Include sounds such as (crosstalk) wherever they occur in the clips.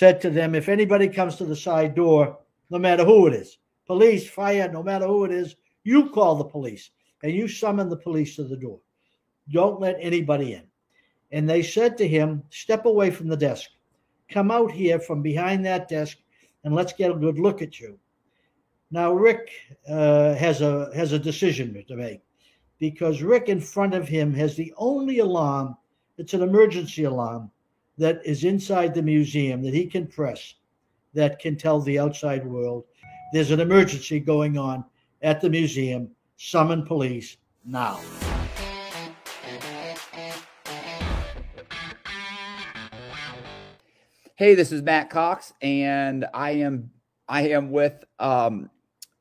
said to them, if anybody comes to the side door, no matter who it is, police, fire, no matter who it is, you call the police and you summon the police to the door. Don't let anybody in. And they said to him, Step away from the desk. Come out here from behind that desk and let's get a good look at you. Now, Rick uh, has a has a decision to make because Rick in front of him has the only alarm. It's an emergency alarm that is inside the museum that he can press that can tell the outside world there's an emergency going on at the museum. Summon police now. Hey, this is Matt Cox, and I am I am with um,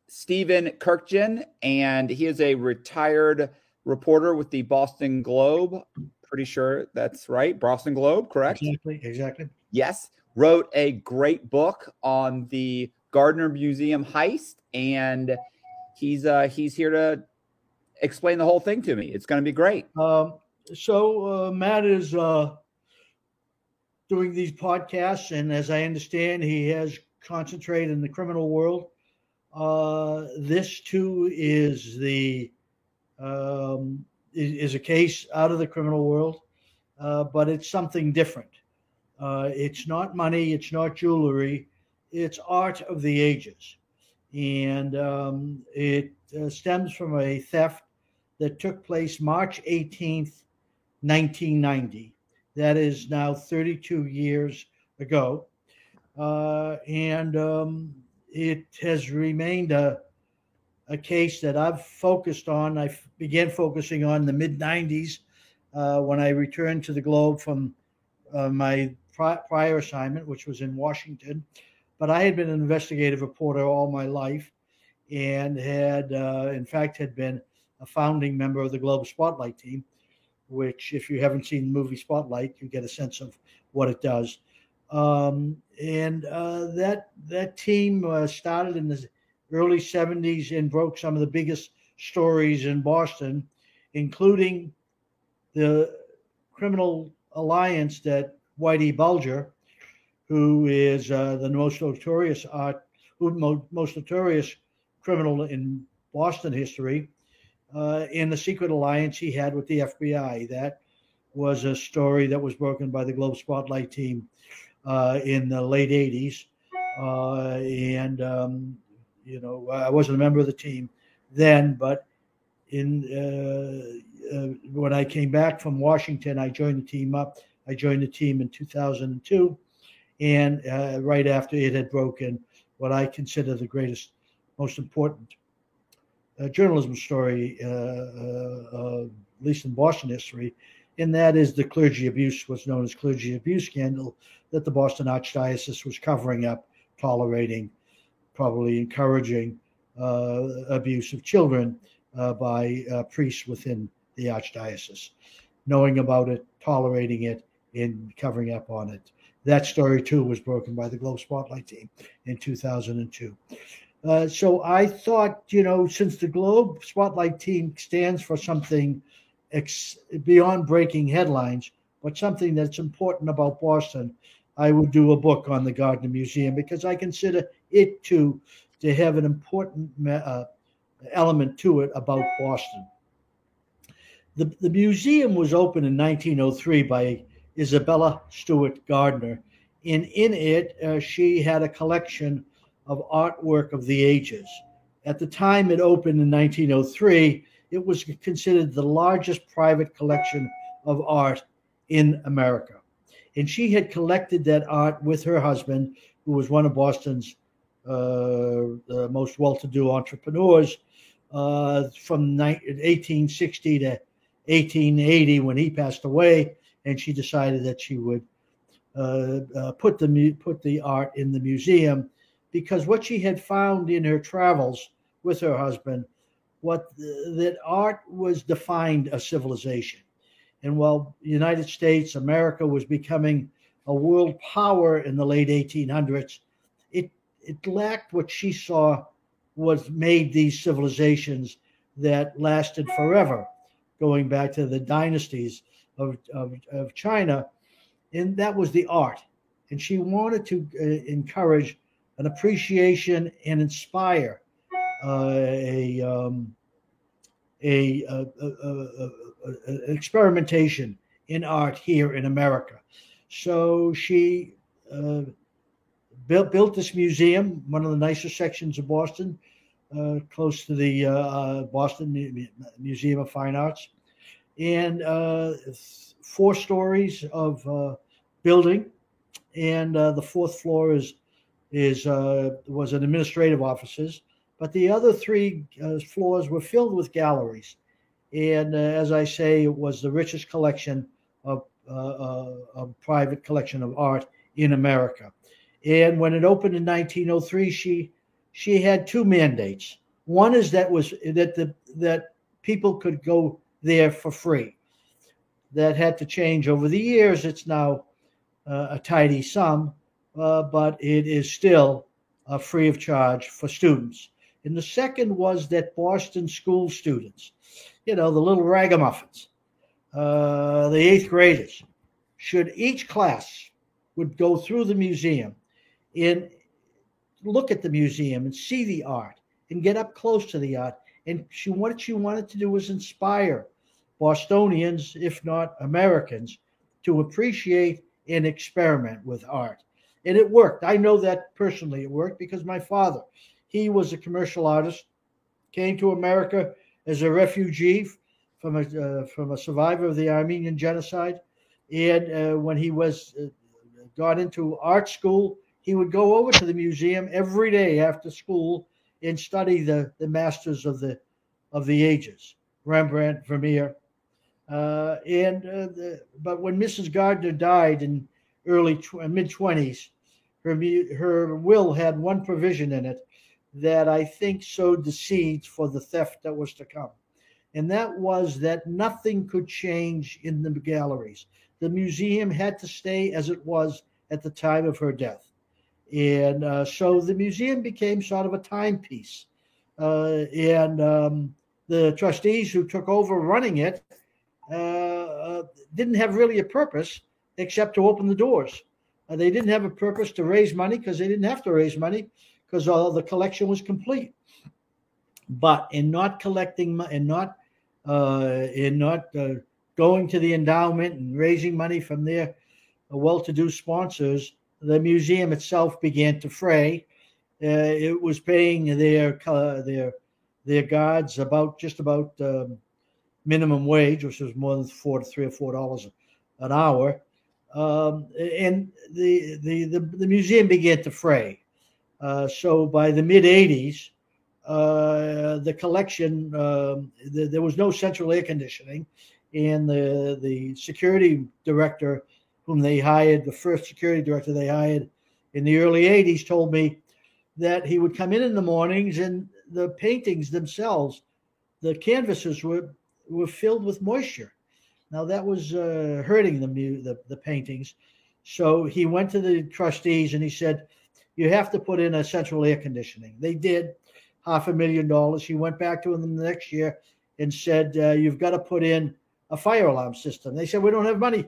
Stephen Kurkjian, and he is a retired reporter with the Boston Globe. Pretty sure that's right, Boston Globe, correct? Exactly, exactly. Yes, wrote a great book on the Gardner Museum heist, and he's uh, he's here to explain the whole thing to me. It's going to be great. Um, so uh, Matt is uh, doing these podcasts, and as I understand, he has concentrated in the criminal world. Uh, this too is the um, is, a case out of the criminal world, uh, but it's something different. Uh, it's not money, it's not jewelry, it's art of the ages, and um, it uh, stems from a theft that took place March 18th, 1990 that is now 32 years ago. Uh, and um, it has remained a, a case that I've focused on. I began focusing on the mid 90s uh, when I returned to the Globe from uh, my pri- prior assignment, which was in Washington. But I had been an investigative reporter all my life and had, uh, in fact, had been a founding member of the Globe Spotlight team which, if you haven't seen the movie Spotlight, you get a sense of what it does. Um, and uh, that that team uh, started in the early 70s and broke some of the biggest stories in Boston, including the criminal alliance that Whitey Bulger, who is uh, the most notorious art, most notorious criminal in Boston history, uh, in the secret alliance he had with the FBI. That was a story that was broken by the Globe Spotlight team uh, in the late 80s. Uh, and, um, you know, I wasn't a member of the team then, but in uh, uh, when I came back from Washington, I joined the team up. I joined the team in 2002. And uh, right after it had broken, what I consider the greatest, most important journalism story, uh, uh, at least in Boston history, and that is the clergy abuse, what's known as clergy abuse scandal, that the Boston Archdiocese was covering up, tolerating, probably encouraging uh, abuse of children uh, by uh, priests within the Archdiocese, knowing about it, tolerating it, and covering up on it. That story too was broken by the Globe Spotlight team in 2002. Uh, so I thought, you know, since the Globe Spotlight team stands for something ex- beyond breaking headlines, but something that's important about Boston, I would do a book on the Gardner Museum because I consider it too to have an important uh, element to it about Boston. The, the museum was opened in 1903 by Isabella Stewart Gardner. And in it, uh, she had a collection of artwork of the ages. At the time it opened in 1903, it was considered the largest private collection of art in America. And she had collected that art with her husband, who was one of Boston's uh, the most well to do entrepreneurs uh, from 1860 to 1880 when he passed away. And she decided that she would uh, uh put the put the art in the museum because what she had found in her travels with her husband, what that art was defined a civilization. And while the United States, America was becoming a world power in the late 1800s, it lacked what she saw was made these civilizations that lasted forever, going back to the dynasties of, of, of China. And that was the art. and she wanted to uh, encourage an appreciation and inspire uh, a, um, a, a, a, experimentation in art here in America. So she uh, built built this museum, one of the nicer sections of Boston, uh, close to the uh, uh Boston Museum of Fine Arts, and uh, four stories of uh, building, and the fourth floor is is was an administrative offices, but the other three floors were filled with galleries, and as I say, it was the richest collection of a private collection of art in America. And when it opened in 1903, she she had two mandates. One is that was that the that people could go there for free. That had to change over the years. It's now uh, a tidy sum, uh, but it is still uh, free of charge for students. And the second was that Boston school students, you know, the little ragamuffins, uh, the eighth graders, should each class would go through the museum and look at the museum and see the art and get up close to the art. And she what she wanted to do was inspire Bostonians, if not Americans, to appreciate and experiment with art. And it worked. I know that personally it worked because my father, he was a commercial artist, came to America as a refugee from a uh, from a survivor of the Armenian genocide, and uh, when he was uh, got into art school, he would go over to the museum every day after school and study the the masters of the of the ages, Rembrandt, Vermeer, uh, and uh, the, but when Mrs. Gardner died in early tw- mid twenties, her her will had one provision in it that I think sowed the seeds for the theft that was to come and that was that nothing could change in the galleries. The museum had to stay as it was at the time of her death. And uh, so the museum became sort of a timepiece. Uh, and um, the trustees who took over running it uh, uh didn't have really a purpose except to open the doors. Uh, they didn't have a purpose to raise money because they didn't have to raise money because the collection was complete. But in not collecting and not in not uh, going to the endowment and raising money from their well-to-do sponsors, the museum itself began to fray. Uh, it was paying their uh, their their guards about just about um, minimum wage, which was more than four to three or four dollars an hour. Um, and the, the, the the museum began to fray. Uh, so by the mid '80s, uh, the collection, um, the, there was no central air conditioning, and the the security director, whom they hired, the first security director they hired in the early '80s, told me that he would come in in the mornings and the paintings themselves, the canvases were were filled with moisture. Now that was uh, hurting the, the the paintings. So he went to the trustees and he said, "You have to put in a central air conditioning." They did half a million dollars. He went back to them the next year and said, uh, "You've got to put in a fire alarm system." They said, "We don't have money.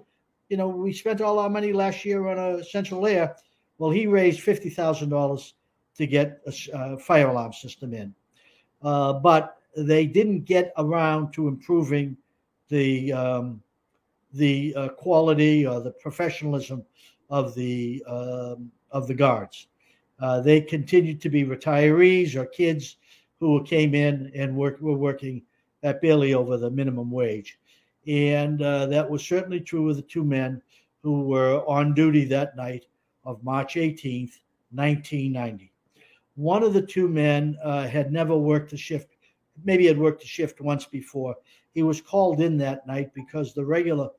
You know, we spent all our money last year on a central air." Well, he raised fifty thousand dollars to get a, a, fire alarm system in, uh, but they didn't get around to improving the um, the uh, quality or the professionalism of the um, of the guards. Uh, they continued to be retirees or kids who came in and work, were working at barely over the minimum wage. And uh, that was certainly true of the two men who were on duty that night of March 18th, 1990. One of the two men uh, had never worked a shift, maybe had worked a shift once before. He was called in that night because the regular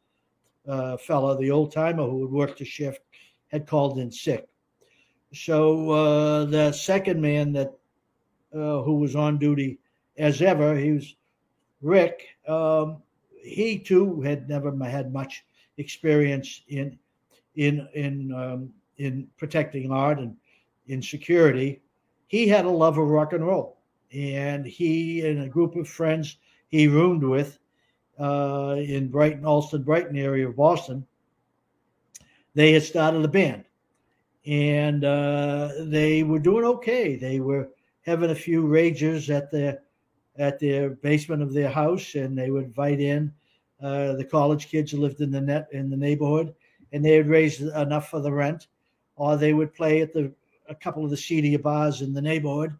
uh, fellow, the old timer who had worked a shift, had called in sick. So uh, the second man that uh, who was on duty as ever, he was Rick. Um, he too had never had much experience in in in um, in protecting art and in security. He had a love of rock and roll, and he and a group of friends he roomed with uh, in Brighton, Allston, Brighton area of Boston. They had started a band and uh, they were doing okay. They were having a few ragers at the at their basement of their house, and they would invite in uh, the college kids who lived in the net in the neighborhood, and they would raise enough for the rent, or they would play at the a couple of the seedier bars in the neighborhood,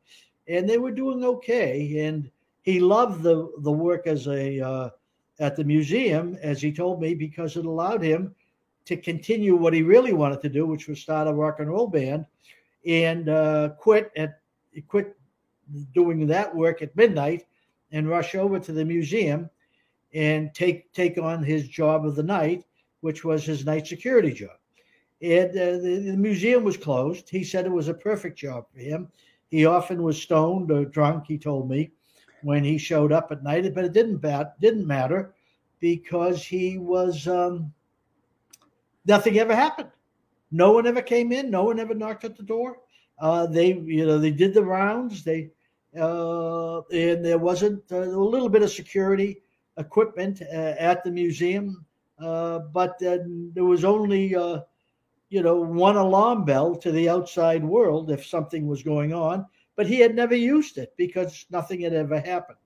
and they were doing okay. And he loved the the work as a uh, at the museum, as he told me, because it allowed him to continue what he really wanted to do, which was start a rock and roll band, and uh, quit at quit doing that work at midnight and rush over to the museum and take take on his job of the night, which was his night security job. And uh, the, the, museum was closed. He said it was a perfect job for him. He often was stoned or drunk. He told me when he showed up at night, but it didn't bat, didn't matter because he was um, nothing ever happened. No one ever came in. No one ever knocked at the door. Uh, they, you know, they did the rounds. They, uh, and there wasn't uh, a little bit of security equipment uh, at the museum, uh, but there was only, you know, one alarm bell to the outside world if something was going on. But he had never used it because nothing had ever happened.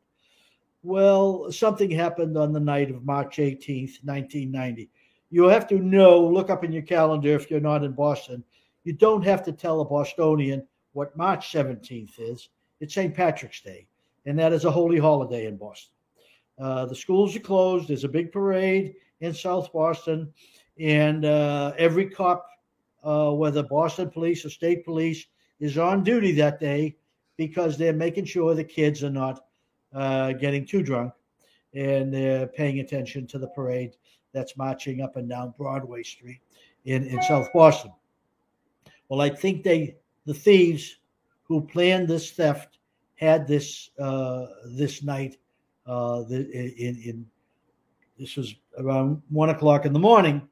Well, something happened on the night of March 18th, 1990 you have to know, look up in your calendar if you're not in Boston. You don't have to tell a Bostonian what March 17th is. It's St. Patrick's Day, and that is a holy holiday in Boston. Uh, the schools are closed. There's a big parade in South Boston, and uh, every cop, uh, whether Boston police or state police, is on duty that day because they're making sure the kids are not uh, getting too drunk and they're paying attention to the parade that's marching up and down Broadway Street in, in South Boston. Well, I think they the thieves who planned this theft had this uh, this night. Uh, the, in, in this was around one o'clock in the morning.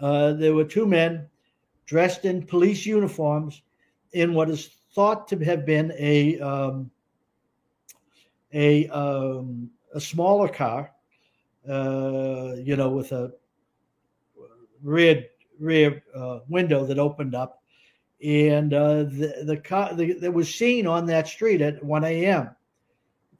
Uh, there were two men dressed in police uniforms in what is thought to have been a um, a um, a smaller car uh, you know, with a rear rear uh, window that opened up, and uh, the the the, that was seen on that street at 1 a.m.,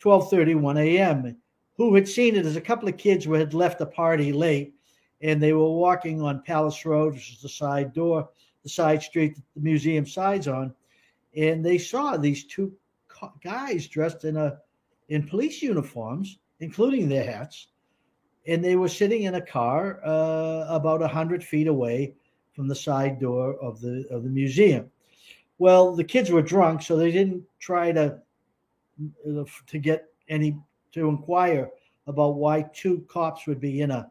12:30, 1 a.m. Who had seen it as a couple of kids who had left the party late, and they were walking on Palace Road, which is the side door, the side street that the museum sides on, and they saw these two guys dressed in a in police uniforms, including their hats, and they were sitting in a car uh, about a hundred feet away from the side door of the of the museum. Well, the kids were drunk, so they didn't try to uh, to get any to inquire about why two cops would be in a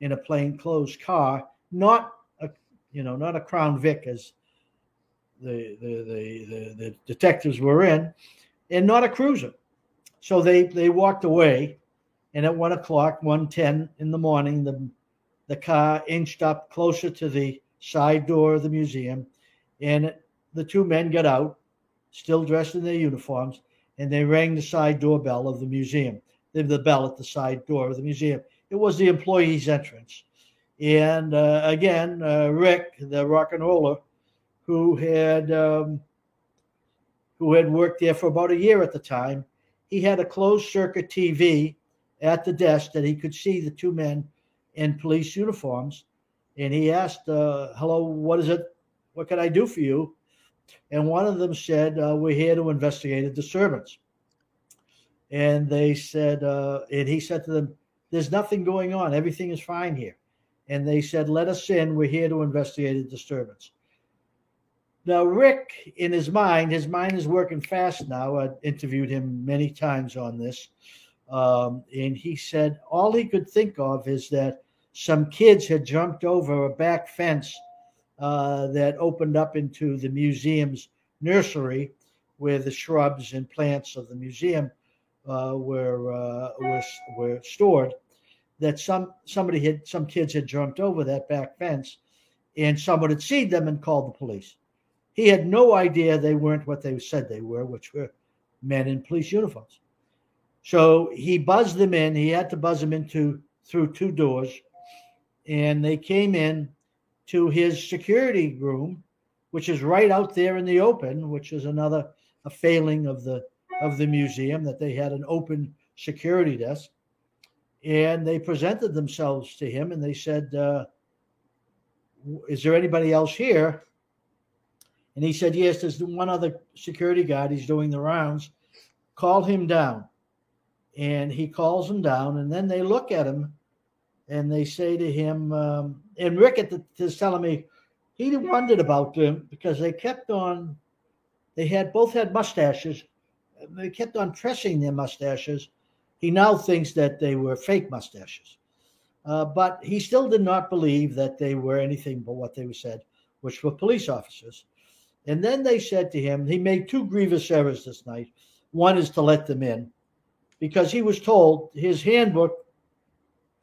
in a plainclothes car, not a you know not a Crown Vic as the the the, the, the detectives were in, and not a cruiser. So they they walked away and at one o'clock, one ten in the morning, the the car inched up closer to the side door of the museum, and the two men got out, still dressed in their uniforms, and they rang the side doorbell of the museum. The bell at the side door of the museum. It was the employee's entrance, and uh, again, uh, Rick, the rock and roller, who had um, who had worked there for about a year at the time, he had a closed circuit TV at the desk that he could see the two men in police uniforms. And he asked, uh, Hello, what is it? What can I do for you? And one of them said, uh, We're here to investigate a disturbance. And they said, uh, and he said to them, There's nothing going on. Everything is fine here. And they said, Let us in. We're here to investigate a disturbance. Now, Rick, in his mind, his mind is working fast now. I interviewed him many times on this. Um, and he said all he could think of is that some kids had jumped over a back fence uh, that opened up into the museum's nursery, where the shrubs and plants of the museum uh, were, uh, were were stored. That some somebody had some kids had jumped over that back fence, and someone had seen them and called the police. He had no idea they weren't what they said they were, which were men in police uniforms. So he buzzed them in. He had to buzz them into through two doors, and they came in to his security room, which is right out there in the open, which is another a failing of the of the museum that they had an open security desk. And they presented themselves to him and they said, uh, Is there anybody else here? And he said, Yes, there's one other security guard. He's doing the rounds. Call him down. And he calls him down. And then they look at him and they say to him, um, and Rick at the, is telling me he wondered about them because they kept on, they had both had mustaches. They kept on pressing their mustaches. He now thinks that they were fake mustaches. Uh, but he still did not believe that they were anything but what they were said, which were police officers. And then they said to him, he made two grievous errors this night. One is to let them in because he was told his handbook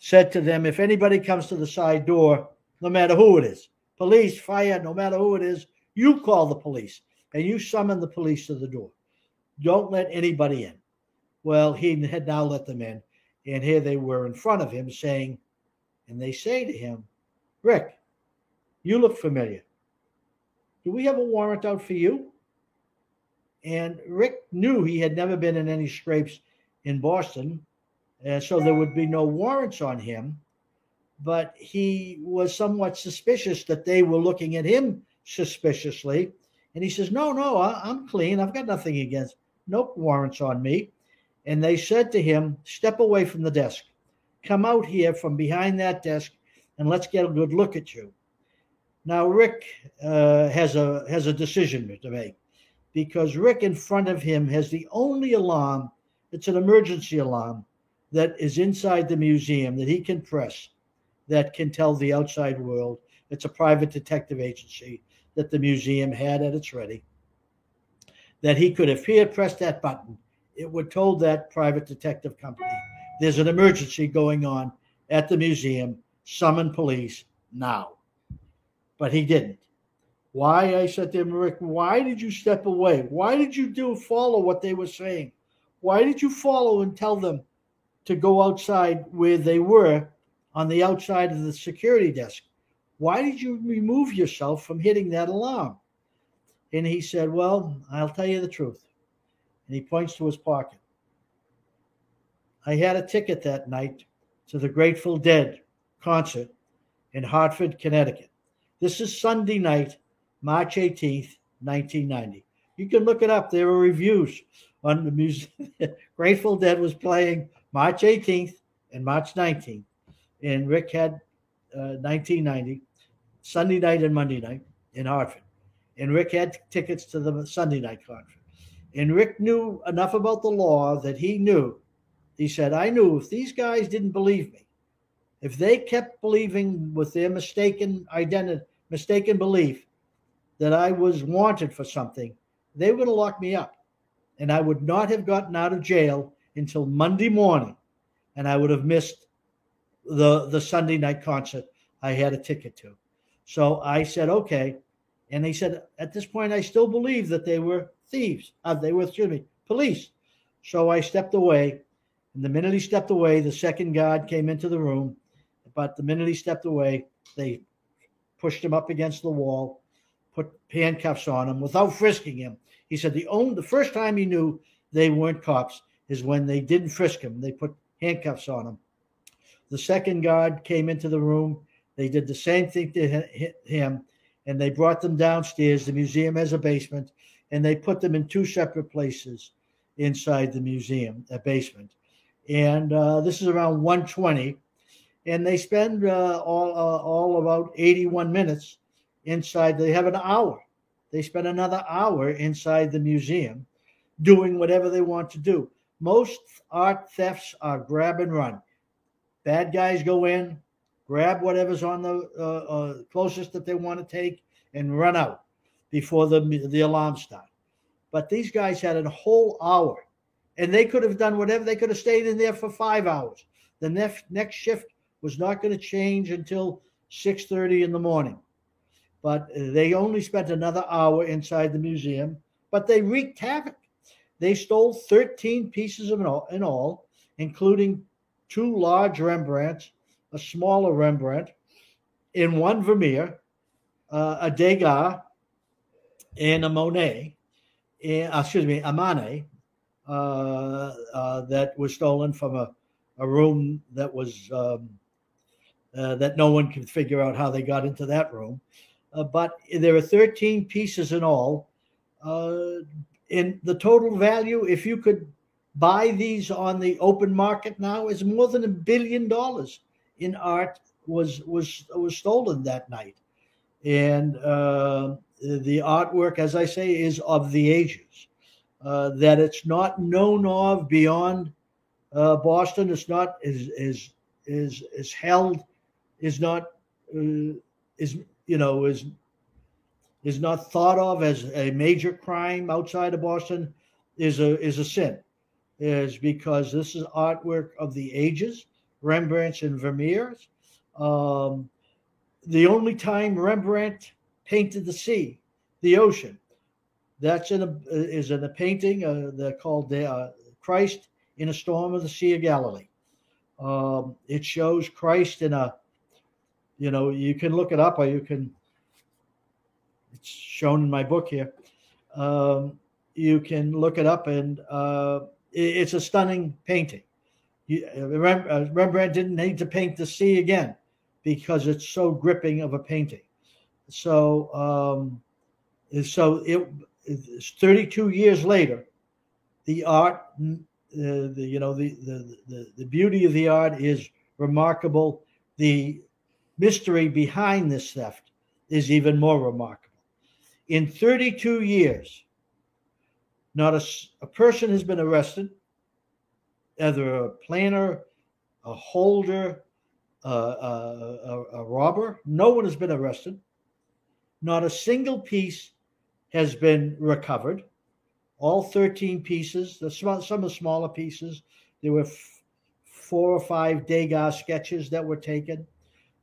said to them, if anybody comes to the side door, no matter who it is, police, fire, no matter who it is, you call the police and you summon the police to the door. Don't let anybody in. Well, he had now let them in. And here they were in front of him saying, and they say to him, Rick, you look familiar. Do we have a warrant out for you? And Rick knew he had never been in any scrapes in Boston, and so there would be no warrants on him. But he was somewhat suspicious that they were looking at him suspiciously. And he says, No, no, I, am clean. I've got nothing against, no warrants on me. And they said to him, Step away from the desk. Come out here from behind that desk and let's get a good look at you. Now, Rick uh, has a has a decision to make because Rick in front of him has the only alarm. It's an emergency alarm that is inside the museum that he can press that can tell the outside world. It's a private detective agency that the museum had at its ready. That he could, if he had pressed that button, it would told that private detective company there's an emergency going on at the museum. Summon police now but he didn't. Why? I said to him, Rick, why did you step away? Why did you do follow what they were saying? Why did you follow and tell them to go outside where they were on the outside of the security desk? Why did you remove yourself from hitting that alarm? And he said, Well, I'll tell you the truth. And he points to his pocket. I had a ticket that night to the Grateful Dead concert in Hartford, Connecticut. This is Sunday night, March 18th, 1990. You can look it up. There are reviews on the music. (laughs) Grateful Dead was playing March 18th and March 19th. And Rick had uh, 1990, Sunday night and Monday night in Hartford. And Rick had tickets to the Sunday night concert. And Rick knew enough about the law that he knew. He said, I knew if these guys didn't believe me, if they kept believing with their mistaken identity, mistaken belief that I was wanted for something, they were going to lock me up. And I would not have gotten out of jail until Monday morning. And I would have missed the, the Sunday night concert I had a ticket to. So I said, okay. And they said, at this point, I still believe that they were thieves. Uh, they were, excuse me, police. So I stepped away. And the minute he stepped away, the second guard came into the room. But the minute he stepped away, they pushed him up against the wall, put handcuffs on him without frisking him. He said the only the first time he knew they weren't cops is when they didn't frisk him. They put handcuffs on him. The second guard came into the room. They did the same thing to him, and they brought them downstairs. The museum has a basement, and they put them in two separate places inside the museum, a basement. And uh, this is around 120 and they spend uh, all uh, all about 81 minutes inside. They have an hour. They spend another hour inside the museum doing whatever they want to do. Most art thefts are grab and run. Bad guys go in, grab whatever's on the uh, uh closest that they want to take, and run out before the the alarm start. But these guys had a whole hour, and they could have done whatever. They could have stayed in there for five hours. The next next shift was not going to change until 6:30 in the morning. But they only spent another hour inside the museum, but they wreaked havoc. They stole 13 pieces of in all, in all including two large Rembrandts, a smaller Rembrandt, in one Vermeer, uh, a Degas, and a Monet, and, excuse me, a Manet, uh, uh, that was stolen from a, a room that was um, uh, that no one could figure out how they got into that room. Uh, but there are 13 pieces in all. In the total value, if you could buy these on the open market now, is more than a billion dollars in art was was was stolen that night, and uh, the artwork, as I say, is of the ages. Uh, that it's not known of beyond uh, Boston. It's not is is is is held is not uh, is you know is is not thought of as a major crime outside of Boston is a is a sin. Is because this is artwork of the ages Rembrandts and Vermeers. Um, the only time Rembrandt painted the sea the ocean that's in a is in a painting uh, they're called the uh, Christ in a storm of the Sea of Galilee. Um, it shows Christ in a you know, you can look it up or you can, it's shown in my book here. Um, you can look it up and uh, it, it's a stunning painting. You, uh, Rembrandt didn't need to paint the sea again because it's so gripping of a painting. So, um, so it, it's 32 years later, the art, uh, the you know the, the the the beauty of the art is remarkable. The mystery behind this theft is even more remarkable. In 32 years, not a, a person has been arrested, either a planner, a holder, a, a, a, robber. No one has been arrested. Not a single piece has been recovered. All 13 pieces, the small, some of the smaller pieces, there were f- four or five Degas sketches that were taken.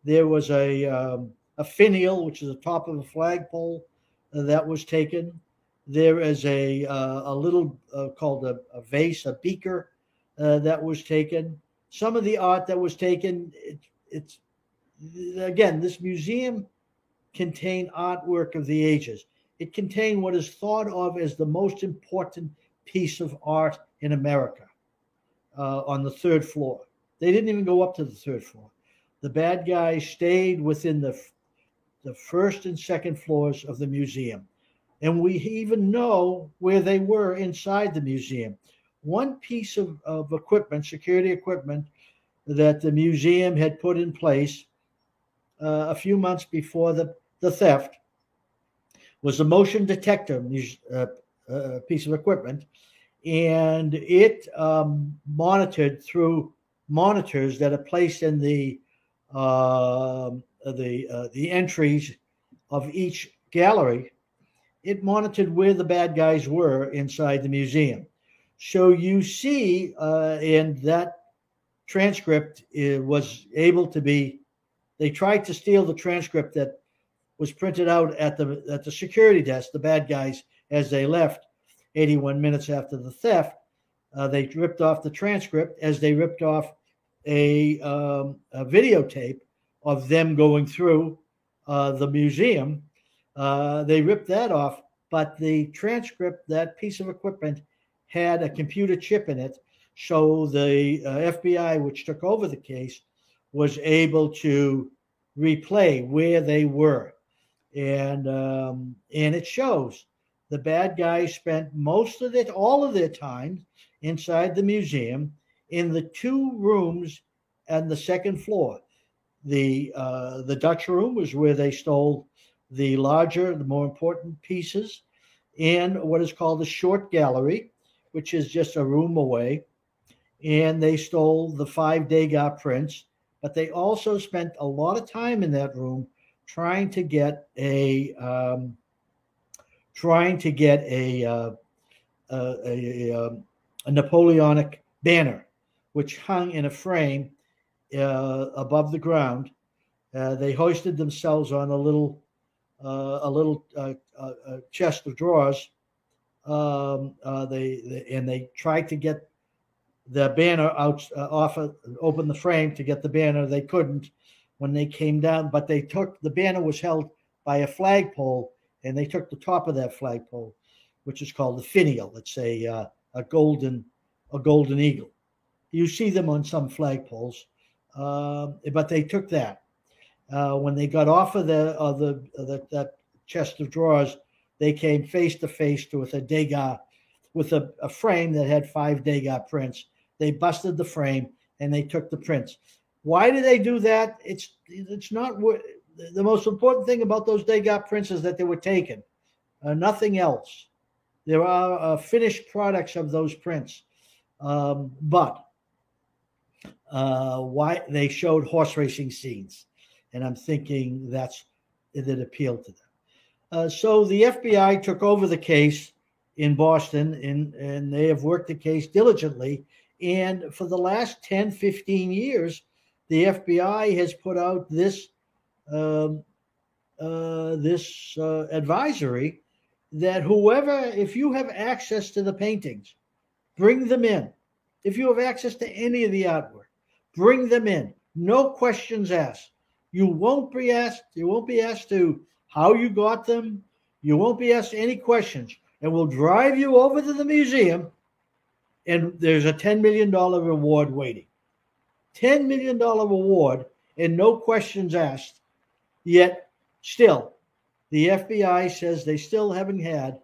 There was a, um, a finial, which is the top of a flagpole, that was taken. There is a, uh, a little uh, called a, a, vase, a beaker uh, that was taken. Some of the art that was taken, it, it's again, this museum contained artwork of the ages. It contained what is thought of as the most important piece of art in America uh, on the third floor. They didn't even go up to the third floor the bad guys stayed within the the first and second floors of the museum. And we even know where they were inside the museum. One piece of, of equipment, security equipment, that the museum had put in place uh, a few months before the, the theft was a motion detector uh, uh, piece of equipment. And it um, monitored through monitors that are placed in the uh, the uh, the entries of each gallery, it monitored where the bad guys were inside the museum. So you see, uh, and that transcript it was able to be. They tried to steal the transcript that was printed out at the at the security desk. The bad guys, as they left, 81 minutes after the theft, uh, they ripped off the transcript as they ripped off a, um, a videotape of them going through uh, the museum. Uh, they ripped that off, but the transcript, that piece of equipment, had a computer chip in it. So the uh, FBI, which took over the case, was able to replay where they were, and um, and it shows the bad guys spent most of it, all of their time inside the museum in the two rooms and the second floor. The uh, the Dutch room was where they stole the larger, the more important pieces, and what is called the short gallery, which is just a room away. And they stole the five Degas prints, but they also spent a lot of time in that room trying to get a um, trying to get a, uh, a, a, a, um, a Napoleonic banner which hung in a frame uh, above the ground. Uh, they hoisted themselves on a little uh, a little uh, uh, uh, chest of drawers. Um, they, they, and they tried to get the banner out off open the frame to get the banner. They couldn't when they came down, but they took the banner was held by a flagpole and they took the top of that flagpole, which is called the finial. It's a a golden a golden eagle. You see them on some flagpoles, uh, but they took that. Uh, when they got off of the of the, the that chest of drawers, they came face to face with a Degas, with a, a frame that had five Degas prints. They busted the frame and they took the prints. Why did they do that? It's it's not the most important thing about those Degas prints is that they were taken, uh, nothing else. There are uh, finished products of those prints, um, but uh, why they showed horse racing scenes, and I'm thinking that's that appealed to them. Uh, so the FBI took over the case in Boston, and, and they have worked the case diligently. And for the last 10, 15 years, the FBI has put out this um, uh, this uh, advisory that whoever, if you have access to the paintings, bring them in. If you have access to any of the artwork, bring them in. No questions asked. You won't be asked. You won't be asked to how you got them. You won't be asked any questions, and we'll drive you over to the museum. And there's a $10 million reward waiting. $10 million reward and no questions asked. Yet, still, the FBI says they still haven't had,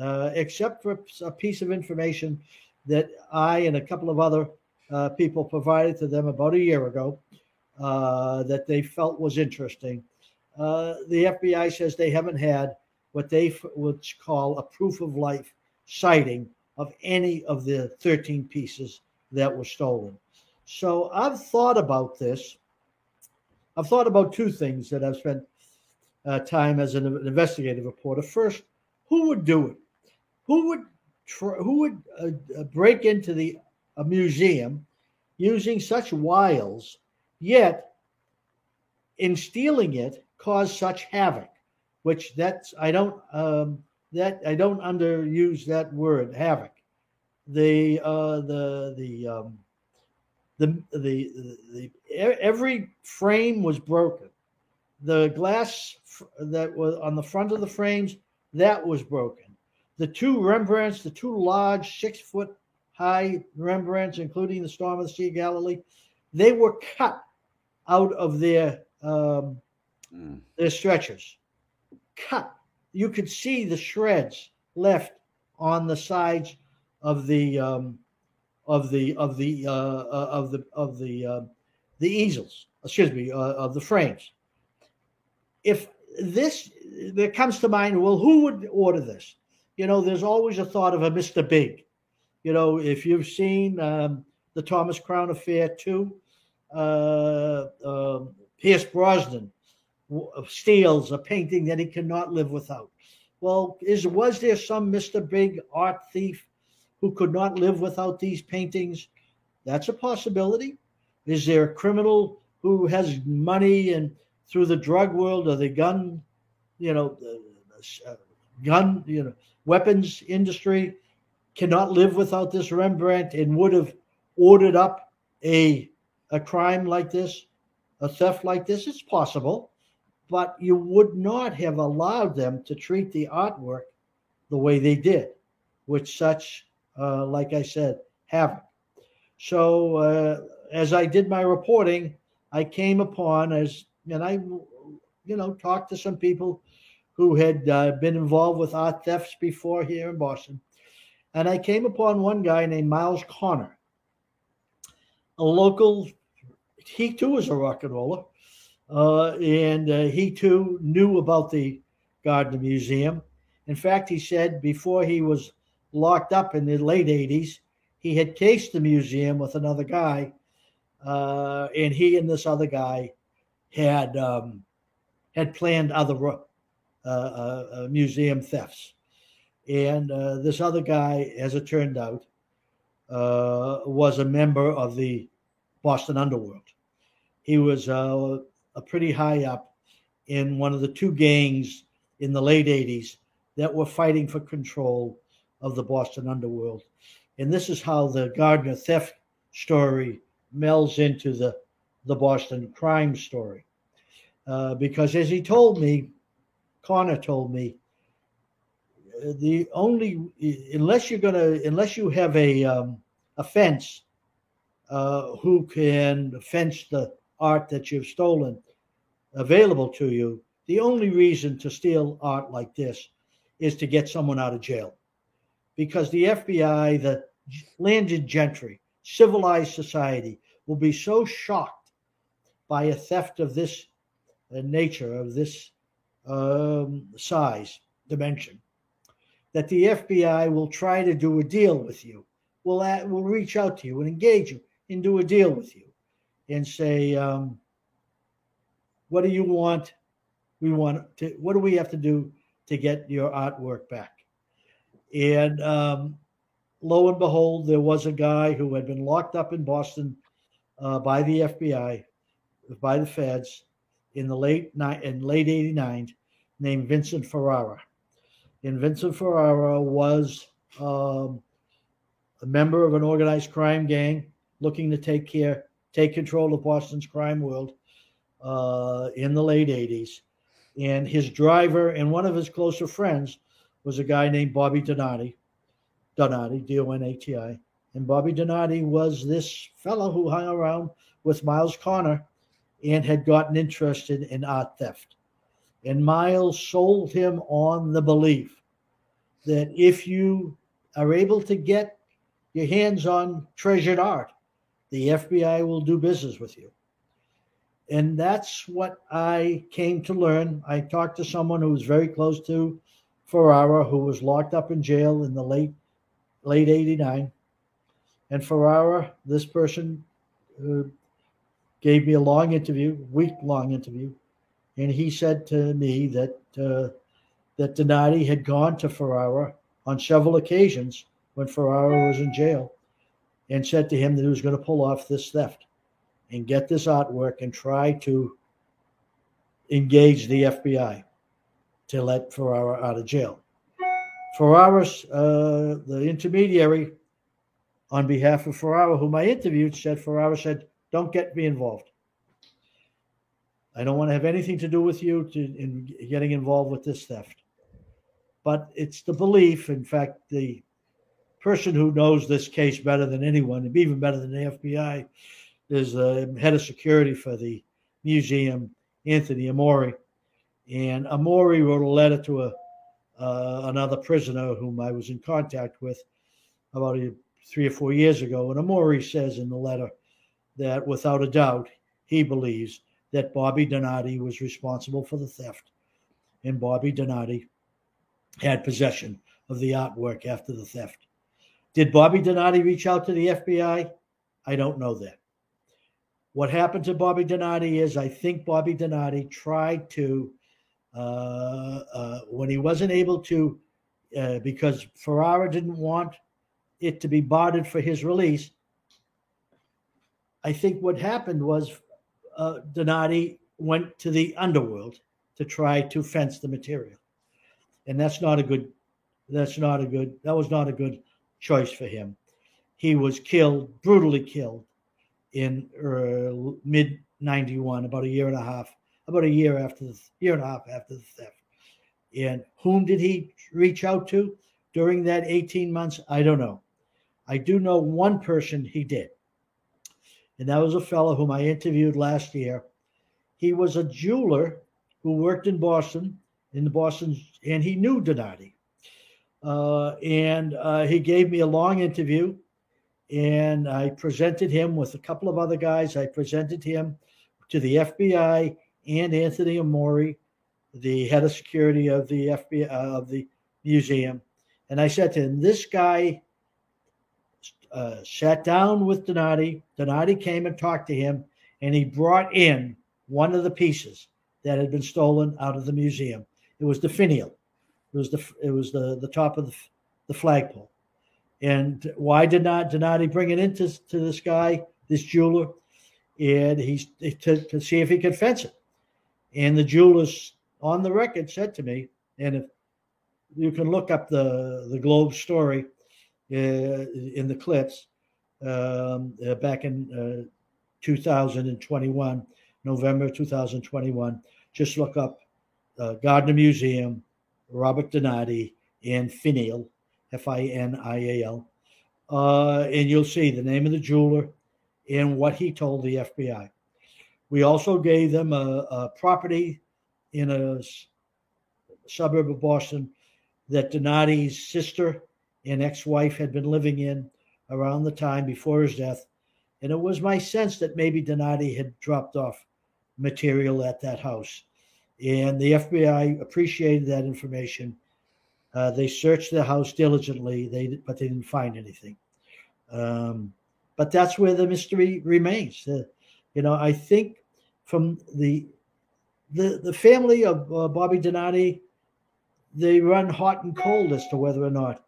uh, except for a piece of information that I and a couple of other uh, people provided to them about a year ago uh, that they felt was interesting. Uh, the FBI says they haven't had what they would call a proof of life sighting of any of the 13 pieces that were stolen. So I've thought about this. I've thought about two things that I've spent uh, time as an investigative reporter. First, who would do it? Who would tr- who would uh, break into the a museum using such wiles, yet in stealing it caused such havoc? Which that's I don't um, that I don't underuse that word havoc. The uh, the the um, the, the, the, every frame was broken. The glass that was on the front of the frames that was broken. The two Rembrandts, the two large six foot high Rembrandts, including the Storm of the Sea of Galilee, they were cut out of their um, mm. their stretchers. Cut. You could see the shreds left on the sides of the um, of the of the uh, uh, of the of the uh, the easels. Excuse me, uh, of the frames. If this that comes to mind, well, who would order this? You know, there's always a thought of a Mr. Big. You know, if you've seen um, the Thomas Crown Affair too, uh, um, Pierce Brosnan steals a painting that he cannot live without. Well, is was there some Mr. Big art thief who could not live without these paintings? That's a possibility. Is there a criminal who has money and through the drug world or the gun, you know, uh, gun, you know, weapons industry cannot live without this Rembrandt and would have ordered up a a crime like this, a theft like this? It's possible, but you would not have allowed them to treat the artwork the way they did, with such uh, like I said, havoc. So uh, as I did my reporting, I came upon as and I, you know, talked to some people who had uh, been involved with art thefts before here in Boston, and I came upon one guy named Myles Connor, a local. He too was a rock and roller, uh, and uh, he too knew about the Gardner Museum. In fact, he said before he was locked up in the late 80s. He had cased the museum with another guy, uh, and he and this other guy had um, had planned other uh, uh, uh museum thefts. And uh, this other guy, as it turned out, uh, was a member of the Boston Underworld. He was a pretty high up in one of the two gangs in the late 80s that were fighting for control of the Boston underworld. And this is how the Gardner theft story melds into the, the Boston crime story. Uh, because as he told me, Connor told me, the only unless you're gonna unless you have a um, a fence uh, who can fence the art that you've stolen available to you. The only reason to steal art like this is to get someone out of jail, because the FBI, the landed gentry, civilized society will be so shocked by a theft of this uh, nature, of this um, size, dimension, that the FBI will try to do a deal with you, will, will reach out to you and engage you and do a deal with you and say, um, what do you want? We want to, what do we have to do to get your artwork back? And um, lo and behold, there was a guy who had been locked up in Boston uh, by the FBI, by the feds, in the late in late '89, named Vincent Ferrara. And Vincent Ferrara was um, a member of an organized crime gang looking to take care, take control of Boston's crime world uh, in the late '80s. And his driver and one of his closer friends was a guy named Bobby Donati, Donati, D O N A T I. And Bobby Donati was this fellow who hung around with Myles Connor and had gotten interested in art theft. And Myles sold him on the belief that if you are able to get your hands on treasured art, the FBI will do business with you. And that's what I came to learn. I talked to someone who was very close to Ferrara, who was locked up in jail in the late late 89. And Ferrara, this person uh, gave me a long interview, week long interview, and he said to me that uh, that Donati had gone to Ferrara on several occasions when Ferrara was in jail, and said to him that he was going to pull off this theft and get this artwork and try to engage the FBI to let Ferrara out of jail. Ferrara's, uh, the intermediary, on behalf of Ferrara, whom I interviewed, said Ferrara said, "Don't get me involved. I don't want to have anything to do with you to, in getting involved with this theft." But it's the belief. In fact, the person who knows this case better than anyone, even better than the FBI, is the head of security for the museum, Anthony Amore. And Amore wrote a letter to a uh, another prisoner whom I was in contact with about a, three or four years ago. And Amore says in the letter that without a doubt, he believes that Bobby Donati was responsible for the theft. And Bobby Donati had possession of the artwork after the theft. Did Bobby Donati reach out to the FBI? I don't know that. What happened to Bobby Donati is I think Bobby Donati tried to uh, uh, when he wasn't able to, uh, because Ferrara didn't want it to be bartered for his release. I think what happened was uh, Donati went to the underworld to try to fence the material, and that's not a good. That's not a good. That was not a good choice for him. He was killed, brutally killed, in uh, mid '91, about a year and a half about a year after the year and a half after the theft. And whom did he reach out to during that 18 months? I don't know. I do know one person he did. And that was a fellow whom I interviewed last year. He was a jeweler who worked in Boston, in the Boston, and he knew Donati. Uh, and uh, he gave me a long interview, and I presented him with a couple of other guys. I presented him to the FBI and Anthony Amore, the head of security of the FBI of the museum. And I said to him, "This guy uh, sat down with Donati. Donati came and talked to him, and he brought in one of the pieces that had been stolen out of the museum. It was the finial. It was the it was the the top of the, the flagpole. And why did not Donati bring it into to this guy, this jeweler, and he's to, to see if he could fence it. And the jewelers on the record said to me, and if you can look up the the Globe story in the clips um, uh, back in uh, 2021, November 2021. Just look up uh, Gardner Museum, Robert Donati, and Finial, F I N I A L. Uh, and you'll see the name of the jeweler and what he told the FBI. We also gave them a, a property in a s- suburb of Boston that Donati's sister and ex wife had been living in around the time before his death. And it was my sense that maybe Donati had dropped off material at that house. And the FBI appreciated that information. Uh, they searched the house diligently, they but they didn't find anything. Um, but that's where the mystery remains. Uh, you know, I think from the the the family of uh, Bobby Donati, they run hot and cold as to whether or not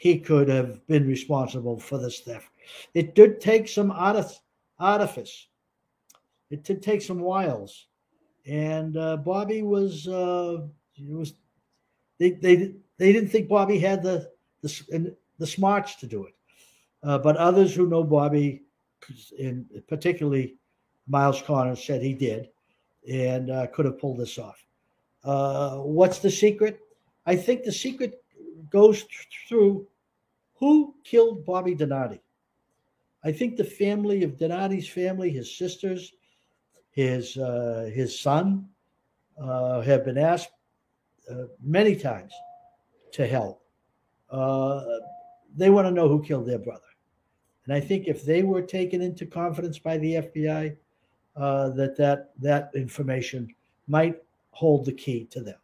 he could have been responsible for this theft. It did take some artif- artifice. It did take some wiles, and uh, Bobby was uh, was they they they didn't think Bobby had the the the smarts to do it, uh, but others who know Bobby, in particularly Myles Connor, said he did, and uh, could have pulled this off. Uh, what's the secret? I think the secret goes th- through who killed Bobby Donati. I think the family of Donati's family, his sisters, his uh, his son, uh, have been asked uh, many times to help. Uh, they want to know who killed their brother, and I think if they were taken into confidence by the FBI, uh, that that that information might hold the key to them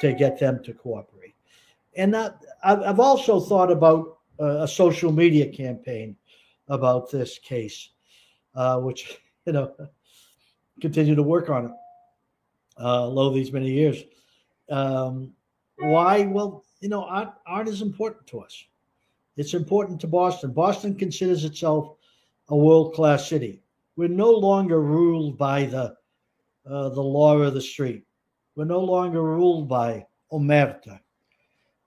to get them to cooperate. And that, I've I've also thought about uh, a social media campaign about this case, uh, which (laughs) you know continue to work on it. Uh, lo these many years. Um, why? Well, you know, art art is important to us. It's important to Boston. Boston considers itself a world class city. We're no longer ruled by the uh, the law of the street. We're no longer ruled by omerta.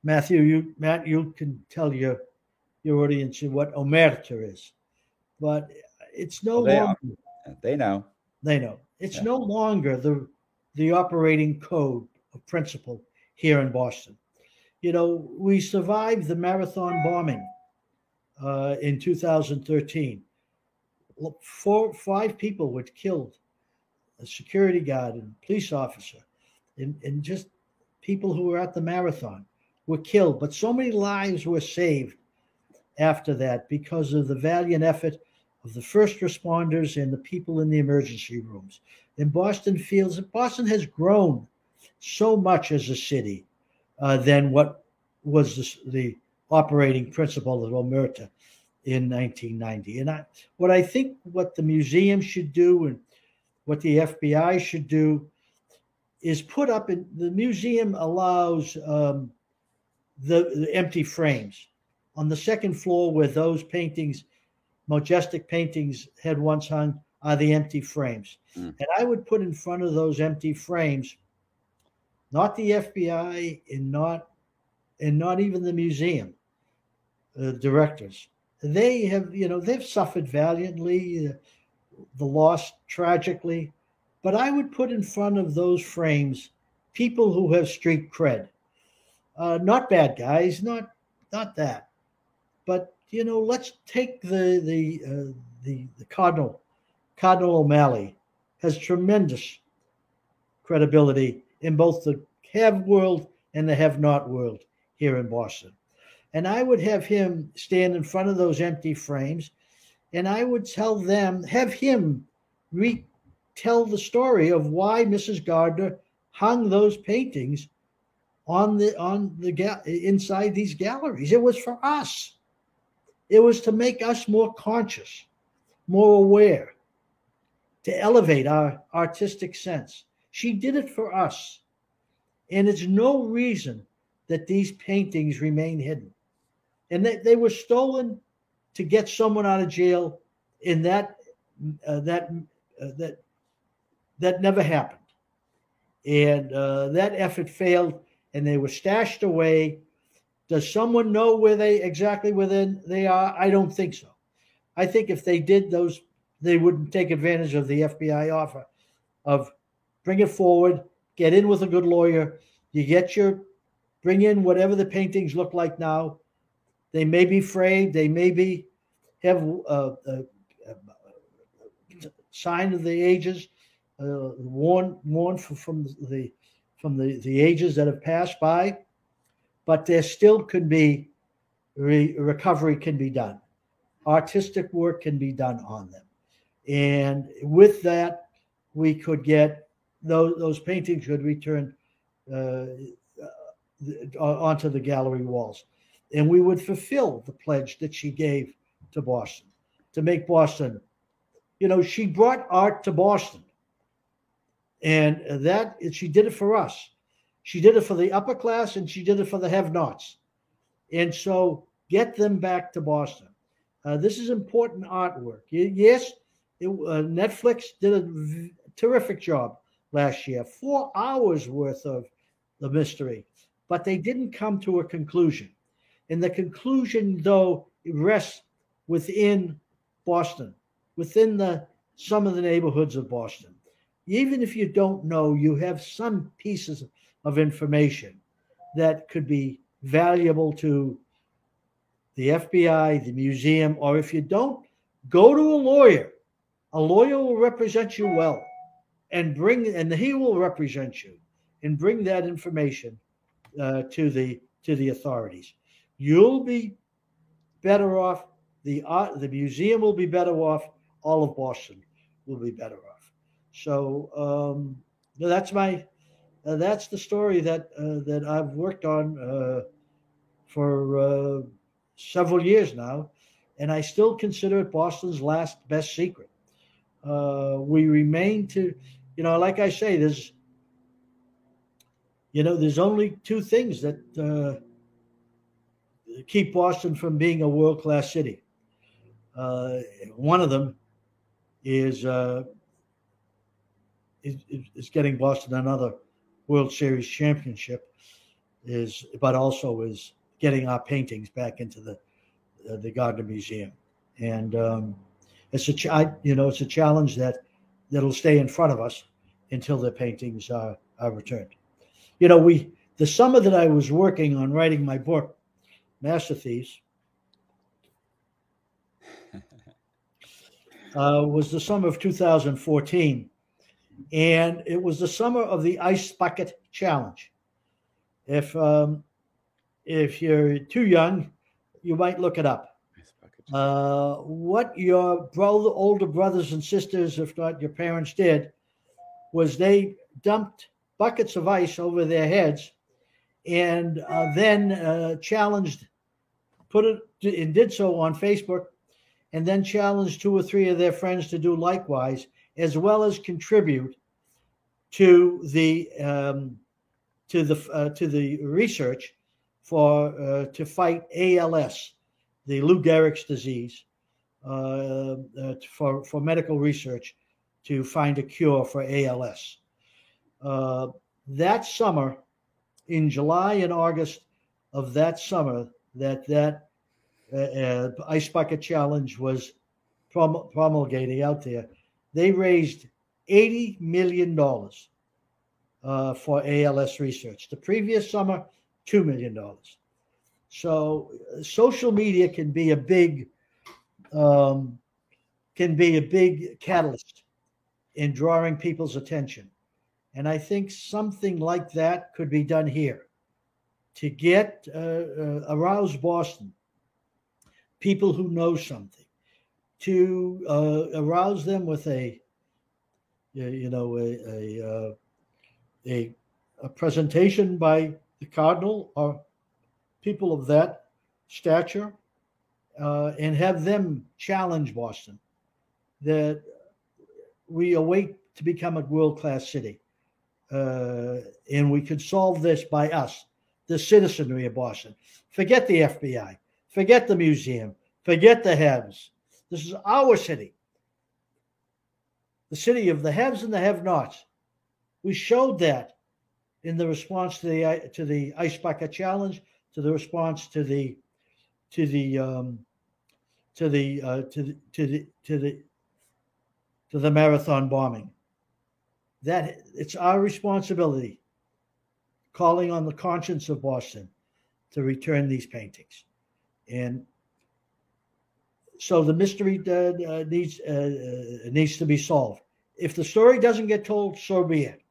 Matthew, you Matt, you can tell your your audience what omerta is, but it's no Well, they longer They know. they know it's Yeah. no longer the the operating code of principle here in Boston. You know, we survived the marathon bombing uh, in 2013. Four, five people were killed: a security guard and police officer, and, and just people who were at the marathon were killed. But so many lives were saved after that because of the valiant effort of the first responders and the people in the emergency rooms. And Boston feels that Boston has grown so much as a city uh, than what was the, the operating principle of Omerta in 1990. And I, what I think what the museum should do and what the FBI should do is put up in the museum allows um, the, the empty frames on the second floor where those paintings majestic paintings had once hung are the empty frames. Mm. And I would put in front of those empty frames not the FBI and not and not even the museum uh, directors. They have, you know, they've suffered valiantly, uh, the loss tragically, but I would put in front of those frames people who have street cred, uh, not bad guys, not not that, but you know, let's take the the uh, the the cardinal, Cardinal O'Malley, has tremendous credibility in both the have world and the have not world here in Boston. And I would have him stand in front of those empty frames and I would tell them, have him retell the story of why Mrs. Gardner hung those paintings on the on the ga- inside these galleries. It was for us. It was to make us more conscious, more aware, to elevate our artistic sense. She did it for us. And it's no reason that these paintings remain hidden. And they, they were stolen to get someone out of jail in that uh, that uh, that that never happened. And uh, that effort failed and they were stashed away. Does someone know where they exactly where they- are? I don't think so. I think if they did those, they wouldn't take advantage of the FBI offer of bring it forward, get in with a good lawyer, you get your bring in whatever the paintings look like now. They may be frayed. They may be have a, a, a sign of the ages, uh, worn worn from the from the, the ages that have passed by, but there still could be re- recovery can be done. Artistic work can be done on them. And with that, we could get those, those paintings could return uh, uh, onto the gallery walls. And we would fulfill the pledge that she gave to Boston to make Boston, you know, she brought art to Boston. And that she did it for us. She did it for the upper class and she did it for the have nots. And so get them back to Boston. Uh, this is important artwork. Yes, it, uh, Netflix did a v- terrific job last year, four hours worth of the mystery, but they didn't come to a conclusion. And the conclusion, though, rests within Boston, within the some of the neighborhoods of Boston. Even if you don't know, you have some pieces of information that could be valuable to the FBI, the museum, or if you don't, go to a lawyer. A lawyer will represent you well and bring, and he will represent you and bring that information uh, to the to the authorities. You'll be better off. The art, the museum will be better off. All of Boston will be better off. So um, that's my uh, that's the story that uh, that I've worked on uh, for uh, several years now, and I still consider it Boston's last best secret. Uh, we remain to, you know, like I say, there's, you know, there's only two things that uh, keep Boston from being a world class city. One of them is, is is getting Boston another World Series championship, is but also is getting our paintings back into the uh, the Gardner Museum, and um, it's a ch- you know it's a challenge that that'll stay in front of us until the paintings are, are returned. You know, we the summer that I was working on writing my book, Master Thieves, (laughs) uh, was the summer of 2014, and it was the summer of the Ice Bucket Challenge. If um, if you're too young, you might look it up. Uh, what your brother, older brothers and sisters, if not your parents, did was they dumped buckets of ice over their heads and uh, then uh, challenged, put it and did so on Facebook, and then challenged two or three of their friends to do likewise, as well as contribute to the um, to the uh, to the research for uh, to fight ALS, the Lou Gehrig's disease, uh, uh, for for medical research to find a cure for ALS. Uh, that summer, in July and August of that summer, that that uh, ice bucket challenge was prom- promulgating out there, they raised eighty million dollars for ALS research. The previous summer two million dollars. So social media can be a big um, can be a big catalyst in drawing people's attention, and I think something like that could be done here to get uh, uh, arouse Boston people who know something to uh, arouse them with a you know a a, uh, a, a presentation by the cardinal or people of that stature uh, and have them challenge Boston that we await to become a world class city. Uh, and we could solve this by us, the citizenry of Boston. Forget the FBI, forget the museum, forget the haves. This is our city, the city of the haves and the have nots. We showed that in the response to the to the ice bucket challenge, to the response to the to the um, to the uh, to the to the to the to the marathon bombing. That it's our responsibility. calling on the conscience of Boston to return these paintings. And so the mystery uh, uh, needs uh, uh, needs to be solved. If the story doesn't get told, so be it.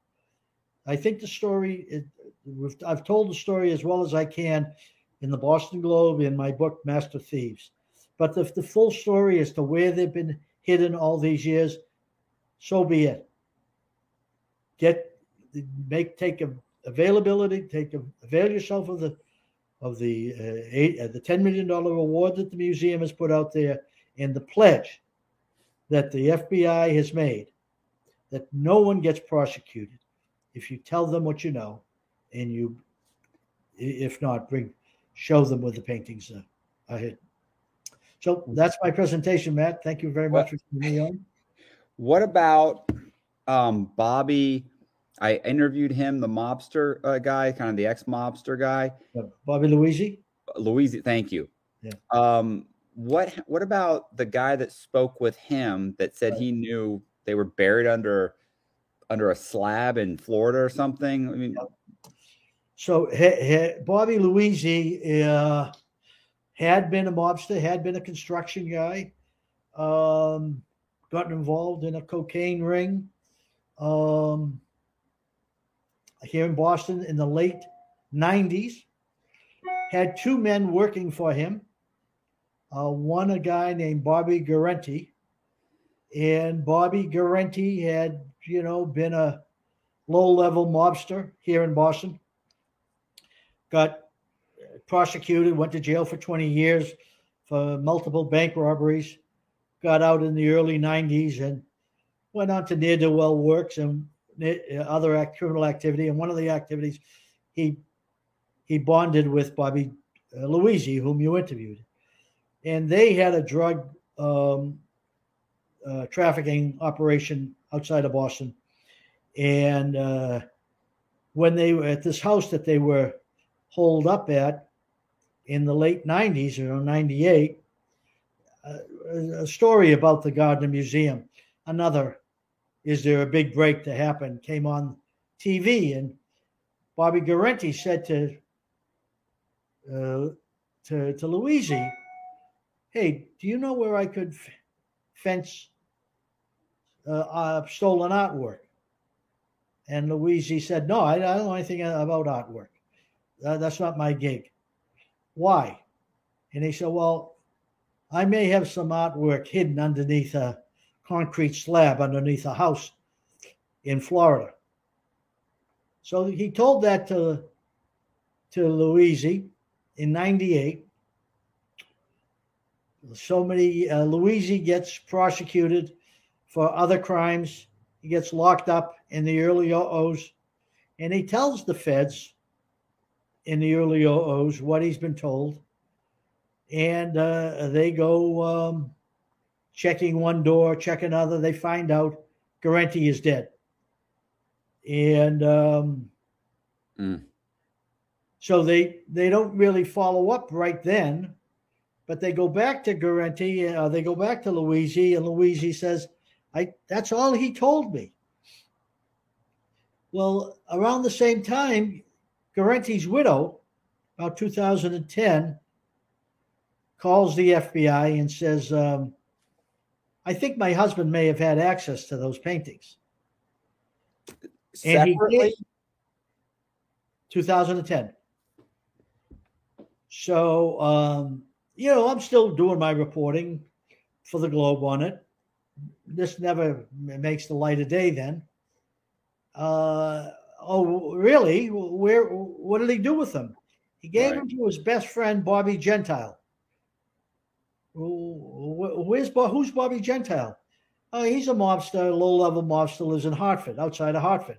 I think the story. It, I've told the story as well as I can in the Boston Globe in my book Master Thieves. But if the full story as to where they've been hidden all these years, so be it. Get make take a, availability, take a, avail yourself of the of the uh, eight, uh, the ten million dollar award that the museum has put out there, and the pledge that the FBI has made that no one gets prosecuted if you tell them what you know, and you, if not, bring show them where the paintings are hidden. So that's my presentation, Matt. Thank you very much what, for coming on. (laughs) What about um, Bobby? I interviewed him, the mobster uh, guy, kind of the ex mobster guy. Bobby Luisi. Luisi, thank you. Yeah. Um, what What about the guy that spoke with him that said he knew they were buried under under a slab in Florida or something? I mean, so he, he, Bobby Luisi uh, had been a mobster, had been a construction guy, um, gotten involved in a cocaine ring um, here in Boston in the late 90s. Had two men working for him. Uh, one, a guy named Bobby Guarente. And Bobby Guarente had, you know, been a low level mobster here in Boston. Got prosecuted, went to jail for 20 years for multiple bank robberies, got out in the early 90s and went on to near do well works and other criminal activity. And one of the activities, he he bonded with Bobby uh, Luisi, whom you interviewed, and they had a drug um, uh, trafficking operation outside of Boston. And uh, when they were at this house that they were holed up at, in the late 90s, or 98, uh, a story about the Gardner Museum. Another, is there a big break to happen, came on TV. And Bobby Guarente said to, uh, to, to Luisi, hey, do you know where I could f- fence uh, uh, stolen artwork? And Luisi said, no, I, I, don't know anything about artwork. that's not my gig. Why? And he said, Well, I may have some artwork hidden underneath a concrete slab underneath a house in Florida. So he told that to, to Luisi in 98. So many, uh, gets prosecuted for other crimes. He gets locked up in the early OOs. And he tells the feds in the early OOs what he's been told. And uh, they go um, checking one door, check another. They find out Guarente is dead. And um, mm. so they they don't really follow up right then, but they go back to Guarente. Uh, they go back to Luisi, and Luisi says, "I that's all he told me." Well, around the same time, Guarente's widow, about 2010, calls the FBI and says, um, I think my husband may have had access to those paintings. Separately? And he did. 2010. So, um, you know, I'm still doing my reporting for the Globe on it. This never makes the light of day then. Uh, oh, really? Where? What did he do with them? He gave right. them to his best friend Bobby Gentile. Where's who's Bobby Gentile? Oh, he's a mobster, low-level mobster, lives in Hartford, outside of Hartford.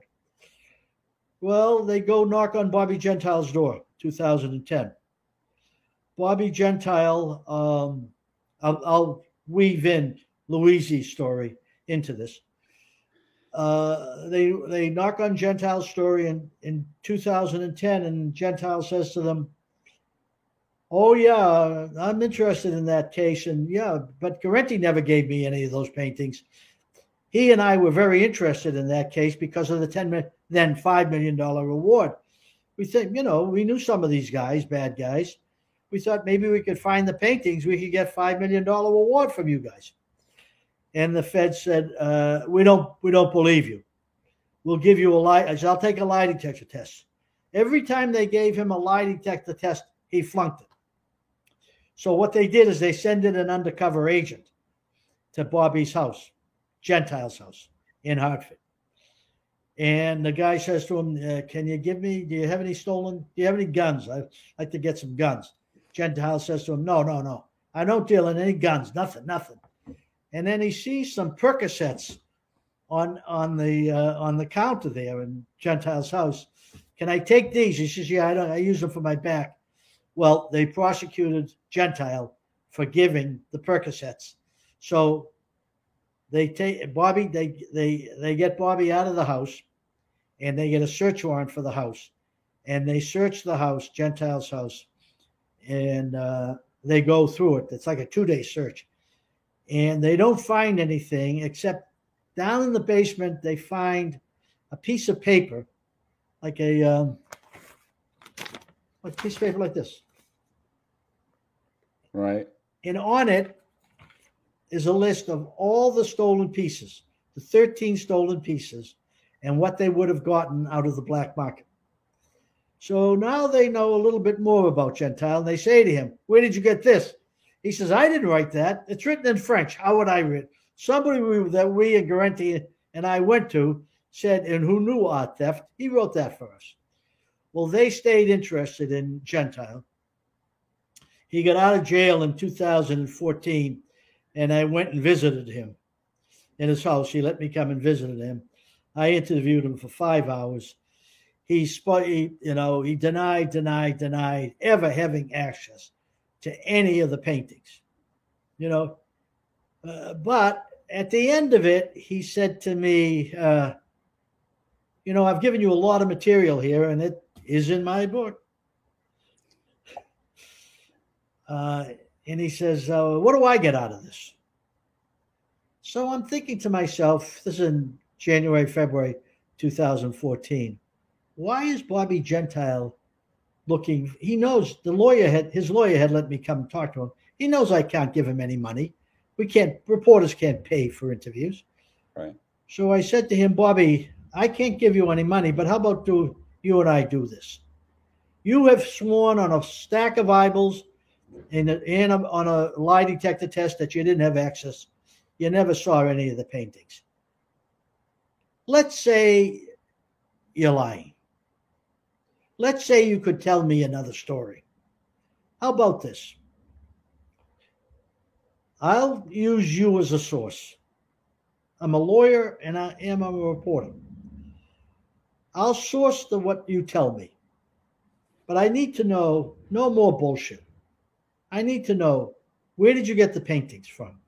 Well, they go knock on Bobby Gentile's door, 2010. Bobby Gentile, um, I'll, I'll weave in Luisi's story into this. Uh, they they knock on Gentile's story in, in 2010, and Gentile says to them, "Oh yeah, I'm interested in that case, and yeah, but Guarente never gave me any of those paintings. He and I were very interested in that case because of the ten then five million dollar reward. we think, you know, we knew some of these guys, bad guys. We thought maybe we could find the paintings. We could get five million dollar reward from you guys. And the Fed said, uh, "We don't, we don't believe you. We'll give you a lie. I said, I'll take a lie detector test." Every time they gave him a lie detector test, he flunked it. So what they did is they sent in an undercover agent to Bobby's house, Gentile's house in Hartford. And the guy says to him, uh, Can you give me, do you have any stolen, do you have any guns? I'd like to get some guns. Gentile says to him, No, no, no. I don't deal in any guns, nothing, nothing. And then he sees some Percocets on on the uh, on the counter there in Gentile's house. Can I take these? He says, Yeah, I don't I use them for my back. Well, they prosecuted Gentile for giving the Percocets. So they take Bobby, they they they get Bobby out of the house and they get a search warrant for the house. And they search the house, Gentile's house, and uh, they go through it. It's like a two day search. And they don't find anything except down in the basement, they find a piece of paper, like a, um, like a piece of paper like this. Right. And on it is a list of all the stolen pieces, the 13 stolen pieces, and what they would have gotten out of the black market. So now they know a little bit more about Gentile. And they say to him, Where did you get this? He says, I didn't write that. It's written in French. How would I read? Somebody that we and Guarente and I went to said, and who knew art theft, he wrote that for us. Well, they stayed interested in Gentile. He got out of jail in 2014, and I went and visited him in his house. He let me come and visit him. I interviewed him for five hours. He, you know, he denied, denied, denied ever having access to any of the paintings, you know. Uh, but at the end of it, he said to me, uh, you know, I've given you a lot of material here, and it is in my book. Uh, and he says, uh, What do I get out of this? So I'm thinking to myself, this is in January, February 2014. Why is Bobby Gentile looking? He knows the lawyer had his lawyer had let me come talk to him. He knows I can't give him any money. We can't, reporters can't pay for interviews. Right. So I said to him, Bobby, I can't give you any money, but how about do you and I do this? You have sworn on a stack of Bibles and, on a lie detector test that you didn't have access. You never saw any of the paintings. Let's say you're lying. Let's say you could tell me another story. How about this? I'll use you as a source. I'm a lawyer and I am a reporter. I'll source the what you tell me. But I need to know no more bullshit. I need to know where did you get the paintings from?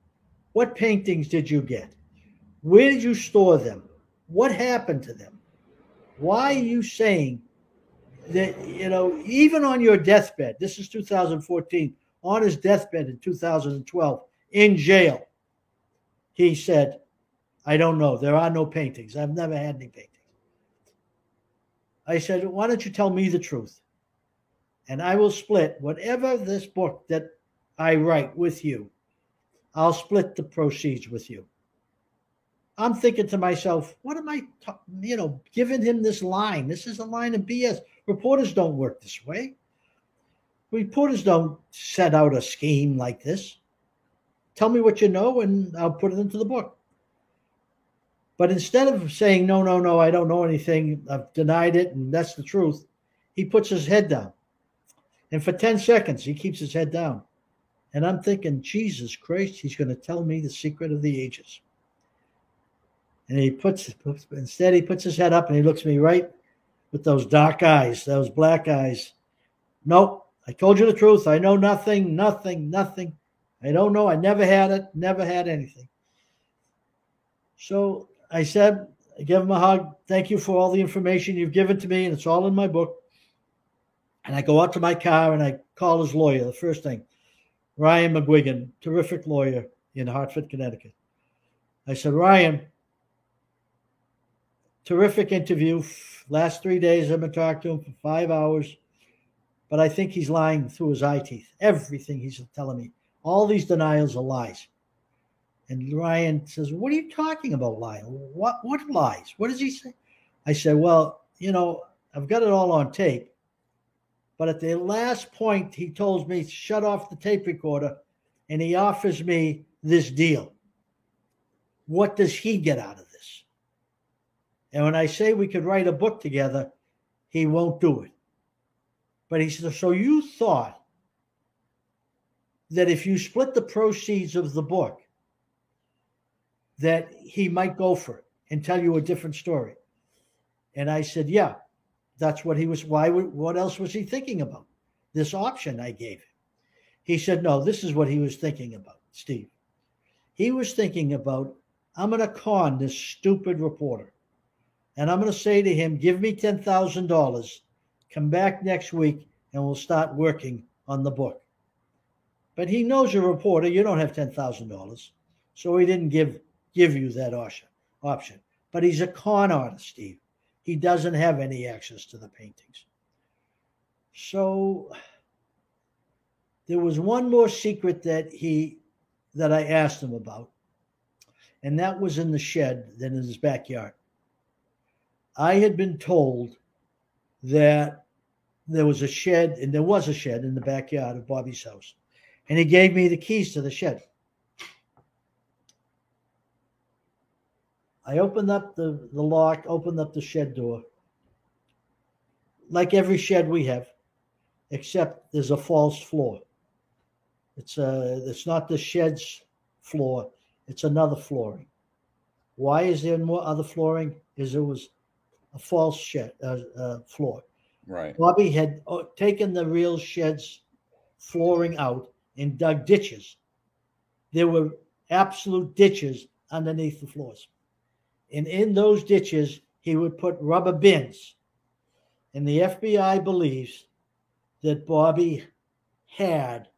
What paintings did you get? Where did you store them? What happened to them? Why are you saying that, you know, even on your deathbed, this is 2014, on his deathbed in 2012, in jail, he said, I don't know. There are no paintings. I've never had any paintings. I said, Why don't you tell me the truth? And I will split whatever this book that I write with you, I'll split the proceeds with you. I'm thinking to myself, what am I, you know, giving him this line? This is a line of BS. Reporters don't work this way. Reporters don't set out a scheme like this. Tell me what you know, and I'll put it into the book. But instead of saying, no, no, no, I don't know anything, I've denied it, and that's the truth, he puts his head down. And for 10 seconds, he keeps his head down. And I'm thinking, Jesus Christ, he's going to tell me the secret of the ages. And he puts, instead, he puts his head up and he looks me right with those dark eyes, those black eyes. Nope, I told you the truth. I know nothing, nothing, nothing. I don't know. I never had it, never had anything. So I said, I gave him a hug. Thank you for all the information you've given to me, and it's all in my book. And I go out to my car and I call his lawyer, the first thing, Ryan McGuigan, terrific lawyer in Hartford, Connecticut. I said, Ryan, terrific interview. Last three days, I've been talking to him for five hours, but I think he's lying through his eye teeth. Everything he's telling me, all these denials are lies. And Ryan says, "What are you talking about, lying? What what lies? What does he say?" I said, "Well, you know, I've got it all on tape." But at the last point, he tells me, shut off the tape recorder, and he offers me this deal. What does he get out of this? And when I say we could write a book together, he won't do it. But he said, So you thought that if you split the proceeds of the book, that he might go for it and tell you a different story. And I said, Yeah, that's what he was. Why? What else was he thinking about? This option I gave him. He said, No, this is what he was thinking about, Steve. He was thinking about, I'm going to con this stupid reporter. And I'm going to say to him, Give me $10,000, come back next week, and we'll start working on the book. But he knows a reporter, you don't have $10,000. So he didn't give, give you that option. But he's a con artist, Steve he doesn't have any access to the paintings. So there was one more secret that he that I asked him about, and that was in the shed than in his backyard. I had been told that there was a shed, and there was a shed in the backyard of Bobby's house. And he gave me the keys to the shed. I opened up the, the lock, opened up the shed door. Like every shed we have, except there's a false floor. It's a, uh, it's not the shed's floor, it's another flooring. Why is there more other flooring? Is it was a false shed uh, uh, floor. Right. Bobby had uh, taken the real shed's flooring out and dug ditches. There were absolute ditches underneath the floors. And in those ditches, he would put rubber bins. And the FBI believes that Bobby had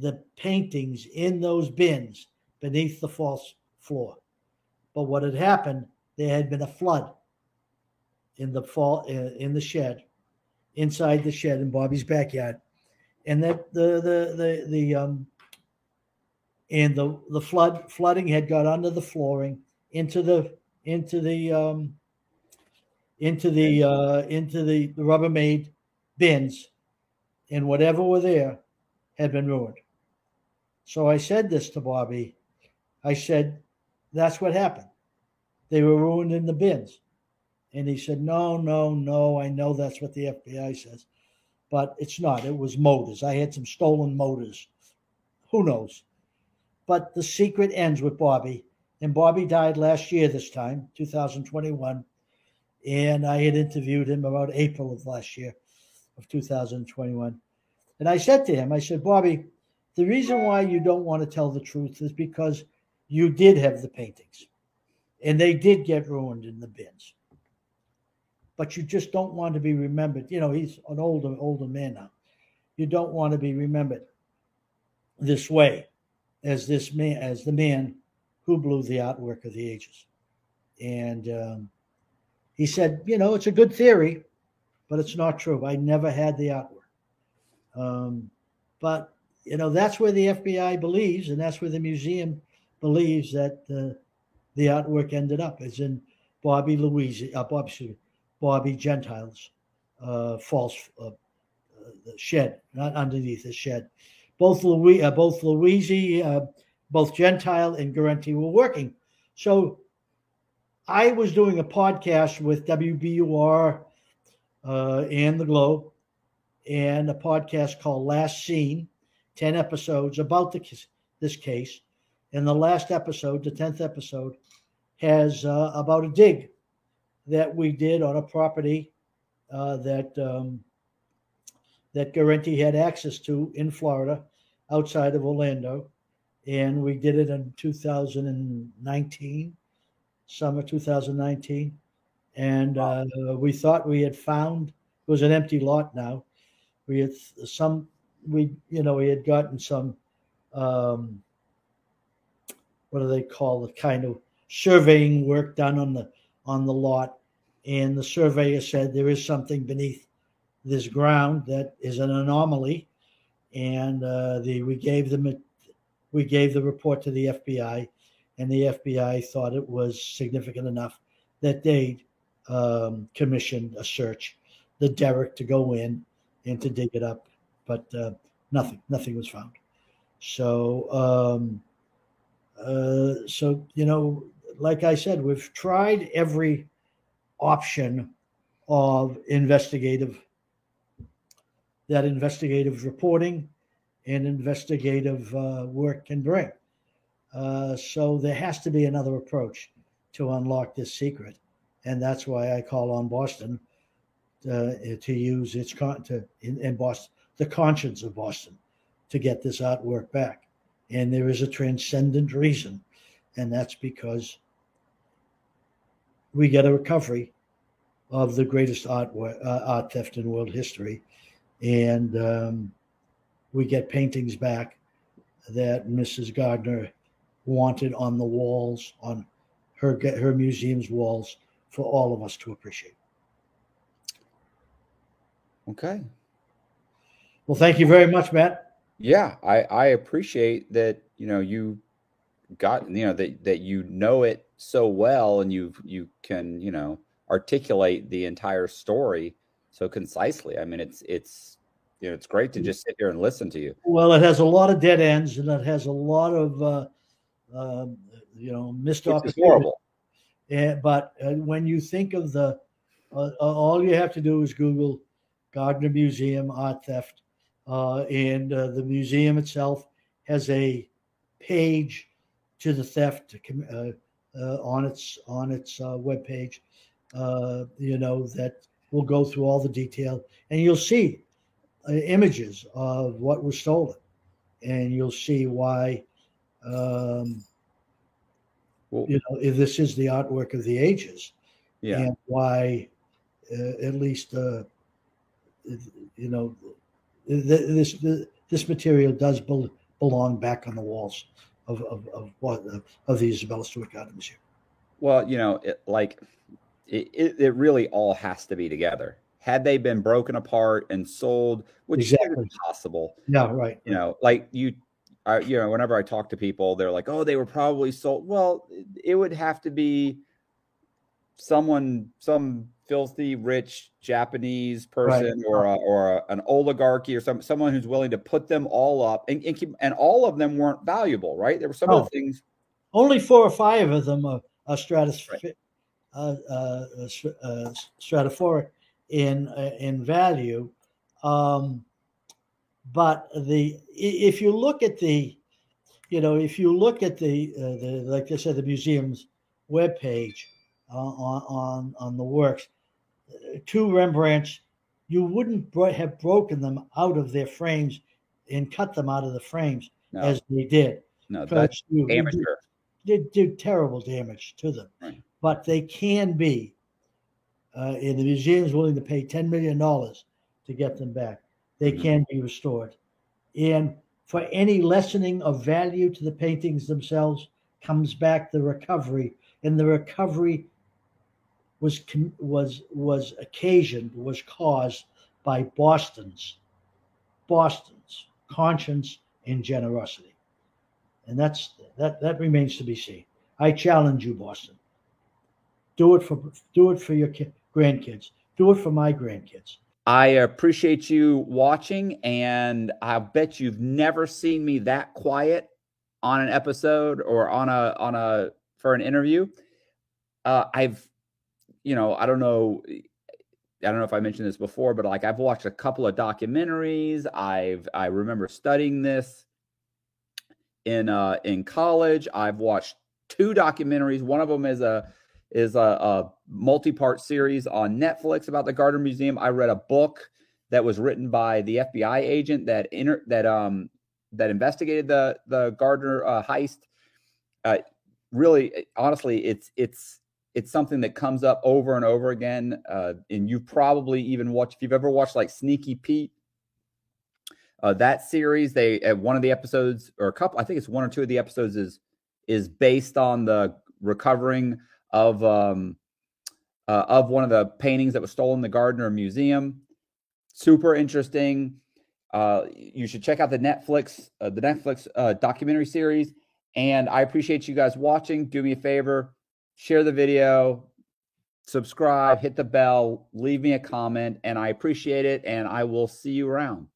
the paintings in those bins beneath the false floor. But what had happened, there had been a flood in the fall uh, in the shed, inside the shed in Bobby's backyard, and that the the the the um and the the flood flooding had got under the flooring into the into the um, into the uh, into the, the Rubbermaid bins, and whatever were there had been ruined. So I said this to Bobby. I said, "That's what happened. They were ruined in the bins." And he said, "No, no, no. I know that's what the FBI says, but it's not. It was motors. I had some stolen motors. Who knows?" But the secret ends with Bobby and Bobby died last year, this time, 2021. And I had interviewed him about April of last year, of 2021. And I said to him, I said, Bobby, the reason why you don't want to tell the truth is because you did have the paintings and they did get ruined in the bins. But you just don't want to be remembered. You know, he's an older, older man now. You don't want to be remembered this way as this man, as the man who blew the artwork of the ages. And um, he said, you know, it's a good theory, but it's not true. I never had the artwork. Um, but, you know, that's where the FBI believes, and that's where the museum believes that uh, the artwork ended up, as in Bobby Louise, uh, Bobby, Bobby Gentile's uh, false uh, uh, shed, not underneath the shed. Both Louis, uh, both uh, both Gentile and Guarente were working. So I was doing a podcast with WBUR uh, and the Globe, and a podcast called Last Seen, 10 episodes about the, this case. And the last episode, the 10th episode, has uh, about a dig that we did on a property uh, that um, that Guarente had access to in Florida, outside of Orlando, and we did it in 2019, summer 2019, and uh, we thought we had found it was an empty lot now. We had some, we you know we had gotten some, um, what do they call the kind of surveying work done on the on the lot, and the surveyor said there is something beneath this ground that is an anomaly, and uh, the we gave them a, we gave the report to the FBI, and the FBI thought it was significant enough that they um, commissioned a search, the derrick to go in and to dig it up, but uh, nothing, nothing was found. So, um, uh, so you know, like I said, we've tried every option of investigative that investigative reporting and investigative uh, work can bring. Uh, so there has to be another approach to unlock this secret, and that's why I call on Boston uh, to use its con- to in, in Boston the conscience of Boston to get this artwork back. And there is a transcendent reason, and that's because we get a recovery of the greatest art uh, art theft in world history, and um, we get paintings back that Mrs. Gardner wanted on the walls on her get her museum's walls for all of us to appreciate. Okay. Well, thank you very much, Matt. Yeah, I I appreciate that. You know, you got you know that that you know it so well, and you you can you know articulate the entire story so concisely. I mean, it's it's you know it's great to just sit here and listen to you. Well, it has a lot of dead ends, and it has a lot of uh, uh, you know missed Which opportunities. Horrible. And, but uh, when you think of the, uh, uh, all you have to do is Google Gardner Museum art theft, uh, and the museum itself has a page to the theft on its on its uh, web page uh, you know, that will go through all the detail, and you'll see images of what was stolen, and you'll see why. Um, well, you know, if this is the artwork of the ages, yeah, and why, uh, at least, uh, you know, this this material does belong back on the walls of of of, what, of the Isabella Stewart Gardner Museum. Well, you know, it, like it, it, it, really all has to be together. Had they been broken apart and sold, which exactly. is possible. Yeah, right. You know, like you, I, you know, whenever I talk to people, they're like, "Oh, they were probably sold." Well, it would have to be someone, some filthy rich Japanese person, right. or a, or a, an oligarchy, or some someone who's willing to put them all up, and and, keep, and all of them weren't valuable, right? There were some oh, of the things. Only four or five of them are, are stratospheric. Right uh, uh, uh, stratospheric in uh, in value. Um, but the if you look at the, you know, if you look at the uh, the like I said, the museum's web page uh, on on on the works, two Rembrandts, you wouldn't bro- have broken them out of their frames and cut them out of the frames no. as they did. No, that's you, amateur. Did, did terrible damage to them. Right but they can be. Uh, and the museum is willing to pay $10 million to get them back. They mm-hmm. can be restored. And for any lessening of value to the paintings themselves comes back the recovery. And the recovery was was was occasioned, was caused by Boston's Boston's conscience and generosity. And that's that that remains to be seen. I challenge you, Boston. Do it for do it for your grandkids. Do it for my grandkids. I appreciate you watching, and I bet you've never seen me that quiet on an episode or on a on a for an interview. Uh, I've, you know, I don't know. I don't know if I mentioned this before, but like I've watched a couple of documentaries. I've I remember studying this in uh in college. I've watched two documentaries. One of them is a is a, a multi-part series on Netflix about the Gardner Museum. I read a book that was written by the FBI agent that inter- that um that investigated the the Gardner uh, heist. Uh, really, honestly, it's it's it's something that comes up over and over again. Uh, and you've probably even watched if you've ever watched like Sneaky Pete. Uh, that series, they uh, one of the episodes or a couple, I think it's one or two of the episodes is is based on the recovering of um, uh, of one of the paintings that was stolen in the Gardner Museum. Super interesting. Uh, you should check out the Netflix uh, the Netflix uh, documentary series. And I appreciate you guys watching. Do me a favor, share the video, subscribe, hit the bell, leave me a comment, and I appreciate it. And I will see you around.